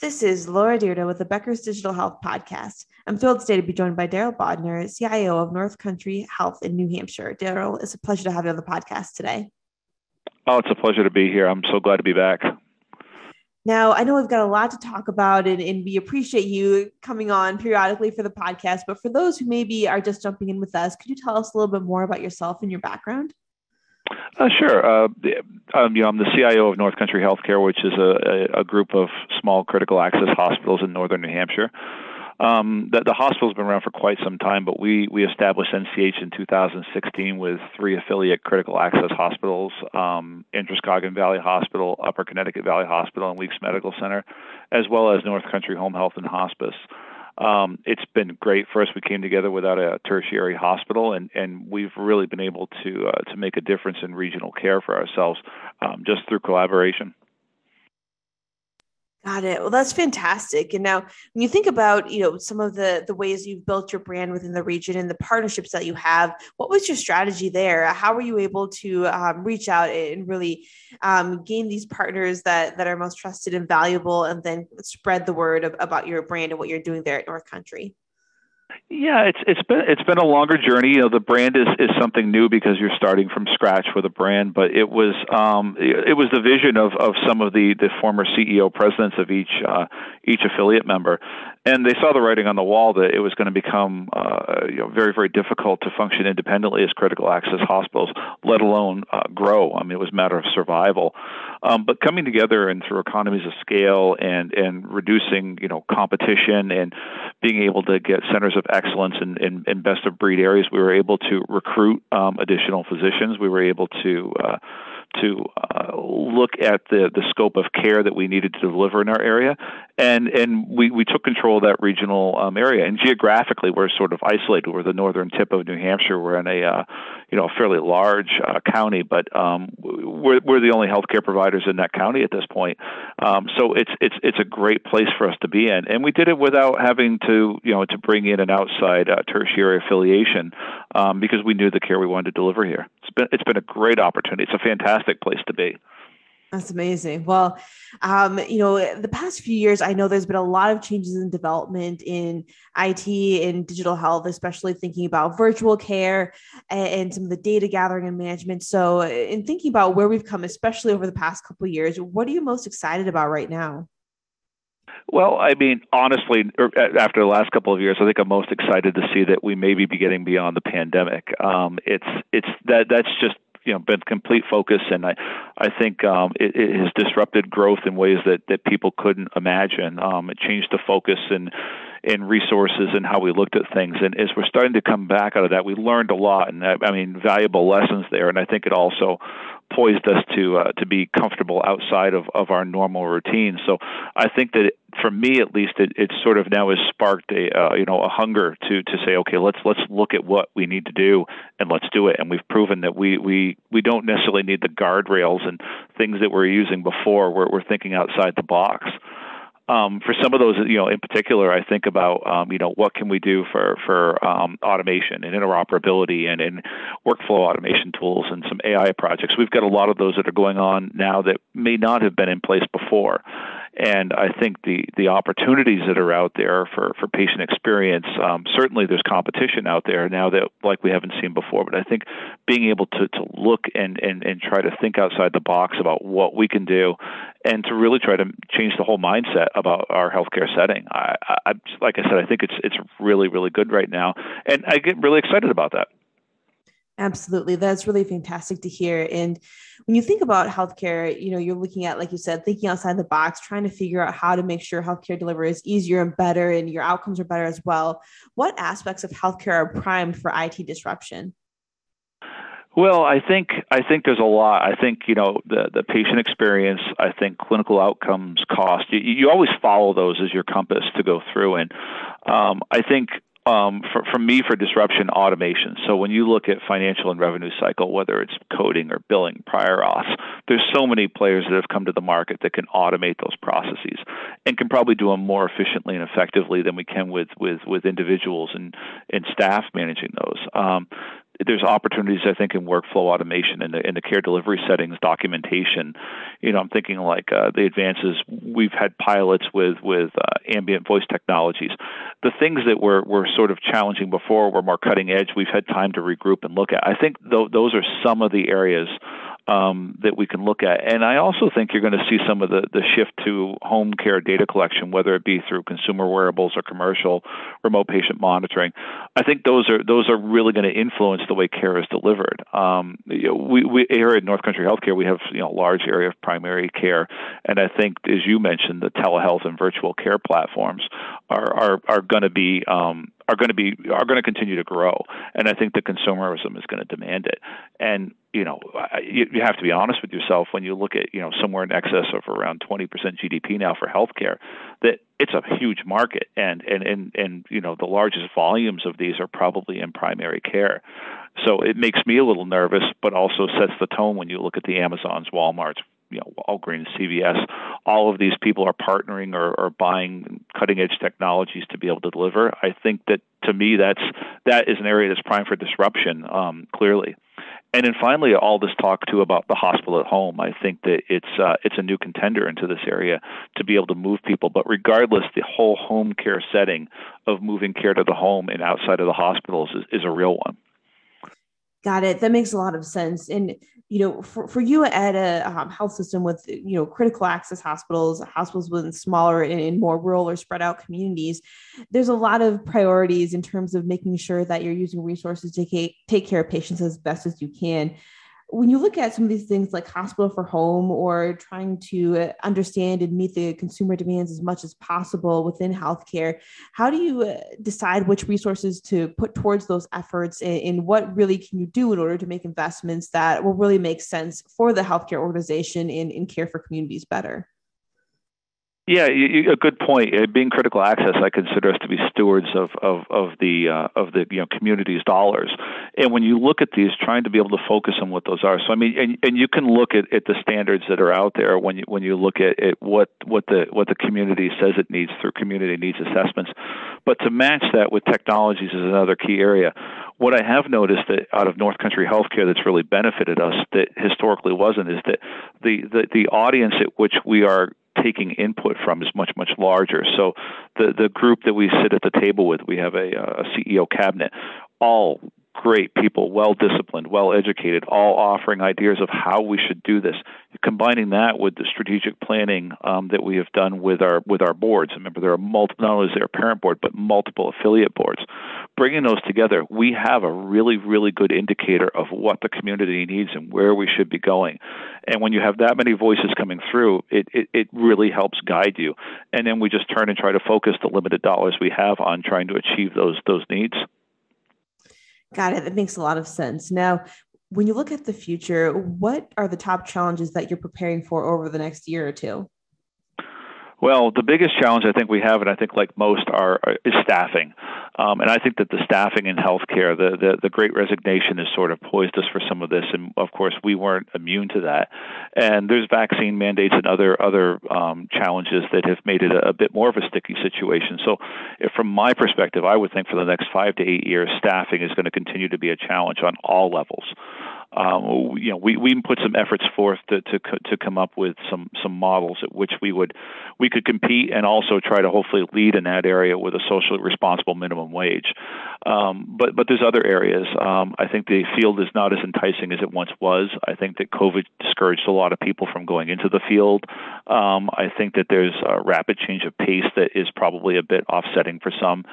This is Laura Dyrda with the Becker's Digital Health Podcast. I'm thrilled today to be joined by Daryl Bodner, CIO of North Country Health in New Hampshire. Daryl, it's a pleasure to have you on the podcast today. Oh, it's a pleasure to be here. I'm so glad to be back. Now, I know we've got a lot to talk about, and, and we appreciate you coming on periodically for the podcast. But for those who maybe are just jumping in with us, could you tell us a little bit more about yourself and your background? Uh, sure. Uh, um, you know, I'm the CIO of North Country Healthcare, which is a, a, group of small critical access hospitals in northern New Hampshire. Um, the, the hospital's been around for quite some time, but we, we established NCH in 2016 with three affiliate critical access hospitals um, Androscoggin Valley Hospital, Upper Connecticut Valley Hospital, and Weeks Medical Center, as well as North Country Home Health and Hospice. Um, it's been great for us. We came together without a tertiary hospital, and, and we've really been able to uh, to make a difference in regional care for ourselves um, just through collaboration. Got it. Well, that's fantastic. And now, when you think about, you know, some of the the ways you've built your brand within the region and the partnerships that you have, what was your strategy there? How were you able to um, reach out and really um, gain these partners that that are most trusted and valuable, and then spread the word of, about your brand and what you're doing there at North Country? Yeah, it's it's been it's been a longer journey. You know, the brand is is something new because you're starting from scratch with a brand, but it was um it, was the vision of of some of the the former CEO presidents of each uh, each affiliate member, and they saw the writing on the wall that it was going to become uh, you know very very difficult to function independently as critical access hospitals, let alone uh, grow. I mean, it was a matter of survival. Um, but coming together and through economies of scale and and reducing you know competition and being able to get centers of excellence in, in, in best of breed areas, we were able to recruit um, additional physicians. We were able to uh, to uh, look at the, the scope of care that we needed to deliver in our area, and and we, we took control of that regional um, area. And geographically, we're sort of isolated. We're the northern tip of New Hampshire. We're in a uh, you know a fairly large uh, county, but um, we're we're the only healthcare providers in that county at this point. Um, so it's it's it's a great place for us to be in, and we did it without having to you know to bring in an outside uh, tertiary affiliation um, because we knew the care we wanted to deliver here. It's been it's been a great opportunity. It's a fantastic place to be. That's amazing. Well, um, you know, the past few years, I know there's been a lot of changes in development in IT and digital health, especially thinking about virtual care and, and some of the data gathering and management. So, in thinking about where we've come, especially over the past couple of years, what are you most excited about right now? Well, I mean, honestly, er, after the last couple of years, I think I'm most excited to see that we may be getting beyond the pandemic. Um, it's it's that that's just you know been complete focus, and I I think um, it, it has disrupted growth in ways that that people couldn't imagine. Um, it changed the focus and in resources and how we looked at things. And as we're starting to come back out of that, we learned a lot, and I mean, valuable lessons there. And I think it also poised us to uh, to be comfortable outside of, of our normal routine. So I think that for me at least, it, it sort of now has sparked a uh, you know a hunger to to say okay let's let's look at what we need to do and let's do it. And we've proven that we we we don't necessarily need the guardrails and things that we're using before. We're we're thinking outside the box um, for some of those, you know, in particular, I think about, um, you know, what can we do for for um, automation and interoperability and, and workflow automation tools and some AI projects. We've got a lot of those that are going on now that may not have been in place before. And I think the, the opportunities that are out there for, for patient experience, um, certainly there's competition out there now that like we haven't seen before. But I think being able to, to look and, and, and try to think outside the box about what we can do and to really try to change the whole mindset about our healthcare setting. I, I, like I said, I think it's it's really really good right now, and I get really excited about that. Absolutely. That's really fantastic to hear. And when you think about healthcare, you know, you're looking at, like you said, thinking outside the box, trying to figure out how to make sure healthcare delivery is easier and better and your outcomes are better as well. What aspects of healthcare are primed for IT disruption? Well, I think I think there's a lot. I think you know the the patient experience. I think clinical outcomes, cost. You, you always follow those as your compass to go through, and um, I think um, for, for me for disruption automation. So when you look at financial and revenue cycle, whether it's coding or billing, prior auths, there's so many players that have come to the market that can automate those processes and can probably do them more efficiently and effectively than we can with with with individuals and and staff managing those. Um, there's opportunities I think in workflow automation in the in the care delivery settings, documentation. You know, I'm thinking like uh, the advances we've had pilots with with uh, ambient voice technologies. The things that were were sort of challenging before were more cutting edge. We've had time to regroup and look at. I think th- those are some of the areas um, that we can look at. And I also think you're going to see some of the, the shift to home care data collection, whether it be through consumer wearables or commercial remote patient monitoring. I think those are those are really going to influence the way care is delivered. Um, you know, we, we here at North Country Healthcare, we have you know a large area of primary care, and I think, as you mentioned, the telehealth and virtual care platforms are are, are going to be um, are going to be are going to continue to grow, and I think the consumerism is going to demand it. And you know, you, you have to be honest with yourself when you look at you know somewhere in excess of around 20% GDP now for healthcare, that it's a huge market, and and and and you know the largest volumes of these are probably in primary care. So it makes me a little nervous, but also sets the tone when you look at the Amazons, WalMarts, you know, Walgreens, CVS, all of these people are partnering or, or buying cutting edge technologies to be able to deliver. I think that to me, that's that is an area that's prime for disruption. Um, clearly. And then finally, all this talk too about the hospital at home. I think that it's uh, it's a new contender into this area to be able to move people. But regardless, the whole home care setting of moving care to the home and outside of the hospitals is, is a real one. Got it. That makes a lot of sense. And you know, for, for you at a um, health system with you know critical access hospitals, hospitals within smaller and, and more rural or spread out communities, there's a lot of priorities in terms of making sure that you're using resources to take, take care of patients as best as you can when you look at some of these things like hospital for home or trying to understand and meet the consumer demands as much as possible within healthcare, how do you uh, decide which resources to put towards those efforts and, what really can you do in order to make investments that will really make sense for the healthcare organization and, and care for communities better? Yeah, you, a good point. Uh, being critical access, I consider us to be stewards of of, of the uh, of the you know community's dollars. And when you look at these, trying to be able to focus on what those are. So I mean, and, and you can look at, at the standards that are out there when you when you look at, at what what the what the community says it needs through community needs assessments. But to match that with technologies is another key area. What I have noticed that out of North Country Healthcare that's really benefited us that historically wasn't is that the the, the audience at which we are taking input from is much much larger. So the the group that we sit at the table with, we have a, a CEO cabinet, all great people, well disciplined, well educated, all offering ideas of how we should do this. Combining that with the strategic planning um, that we have done with our with our boards. Remember, there are multiple, not only is there a parent board, but multiple affiliate boards. Bringing those together, we have a really, really good indicator of what the community needs and where we should be going. And when you have that many voices coming through, it, it, it really helps guide you. And then we just turn and try to focus the limited dollars we have on trying to achieve those those needs. Got it. That makes a lot of sense. Now, when you look at the future, what are the top challenges that you're preparing for over the next year or two? Well, the biggest challenge I think we have, and I think like most, are, is staffing. Um, and I think that the staffing in healthcare, the, the the Great Resignation, has sort of poised us for some of this. And of course, we weren't immune to that. And there's vaccine mandates and other other um, challenges that have made it a, a bit more of a sticky situation. So, from my perspective, I would think for the next five to eight years, staffing is going to continue to be a challenge on all levels um, you know, we, we put some efforts forth to, to to come up with some some models at which we would we could compete and also try to hopefully lead in that area with a socially responsible minimum wage. Um, but but there's other areas. Um, I think the field is not as enticing as it once was. I think that COVID discouraged a lot of people from going into the field. Um, I think that there's a rapid change of pace that is probably a bit offsetting for some.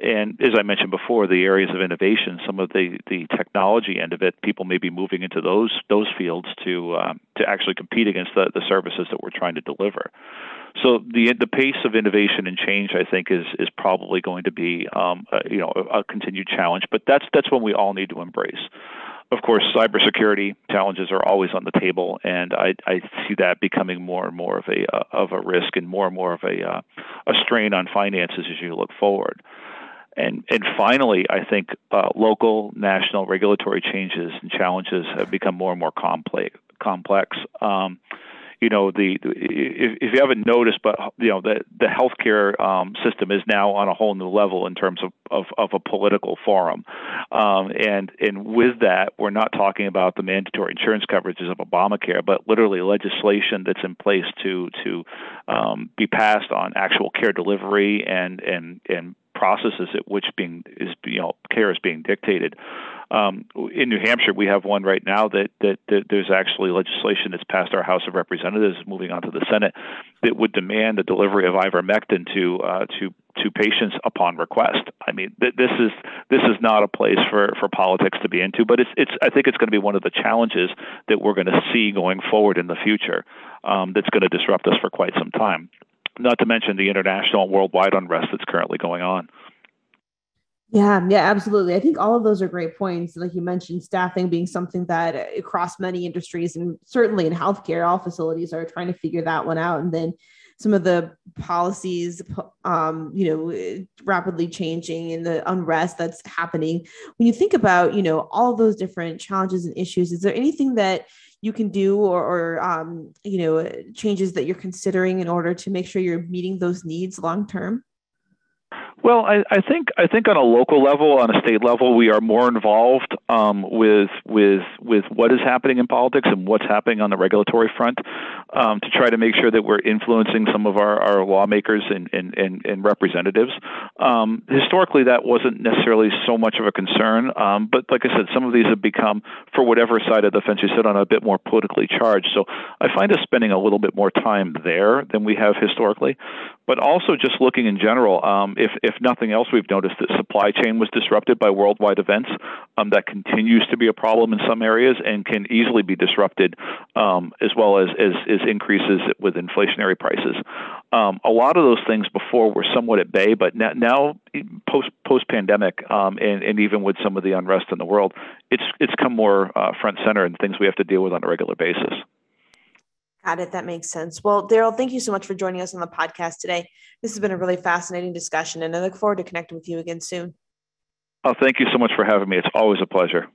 And as I mentioned before, the areas of innovation, some of the, the technology end of it, people may be moving into those those fields to um, to actually compete against the, the services that we're trying to deliver. So the the pace of innovation and change, I think, is is probably going to be um, a, you know a, a continued challenge. But that's that's one we all need to embrace. Of course, cybersecurity challenges are always on the table, and I, I see that becoming more and more of a uh, of a risk and more and more of a uh, a strain on finances as you look forward. And, and finally, I think uh, local, national regulatory changes and challenges have become more and more complex. complex. Um, you know the if, if you haven't noticed, but you know the the healthcare um, system is now on a whole new level in terms of of, of a political forum, um, and and with that, we're not talking about the mandatory insurance coverages of Obamacare, but literally legislation that's in place to to um, be passed on actual care delivery and and and processes at which being is you know care is being dictated. Um, in New Hampshire, we have one right now that, that, that there's actually legislation that's passed our House of Representatives, moving on to the Senate, that would demand the delivery of ivermectin to uh, to to patients upon request. I mean, th- this is this is not a place for, for politics to be into, but it's it's I think it's going to be one of the challenges that we're going to see going forward in the future. Um, that's going to disrupt us for quite some time not to mention the international and worldwide unrest that's currently going on. Yeah, yeah, absolutely. I think all of those are great points. Like you mentioned, staffing being something that across many industries and certainly in healthcare, all facilities are trying to figure that one out. And then some of the policies, um, you know, rapidly changing and the unrest that's happening. When you think about, you know, all those different challenges and issues, is there anything that you can do or, or um, you know changes that you're considering in order to make sure you're meeting those needs long term well, I, I, think I think on a local level, on a state level, we are more involved um, with with with what is happening in politics and what's happening on the regulatory front um, to try to make sure that we're influencing some of our, our lawmakers and and, and, and representatives. Um, historically, that wasn't necessarily so much of a concern, um, but like I said, some of these have become, for whatever side of the fence you sit on, a bit more politically charged. So I find us spending a little bit more time there than we have historically, but also just looking in general. Um, if if nothing else, we've noticed that supply chain was disrupted by worldwide events. Um, that continues to be a problem in some areas and can easily be disrupted, um, as well as, as, as increases with inflationary prices. Um, a lot of those things before were somewhat at bay, but now, now post post pandemic, um, and, and even with some of the unrest in the world, it's it's come more uh, front center and things we have to deal with on a regular basis. Got it. That makes sense. Well, Daryl, thank you so much for joining us on the podcast today. This has been a really fascinating discussion, and I look forward to connecting with you again soon. Oh, thank you so much for having me. It's always a pleasure.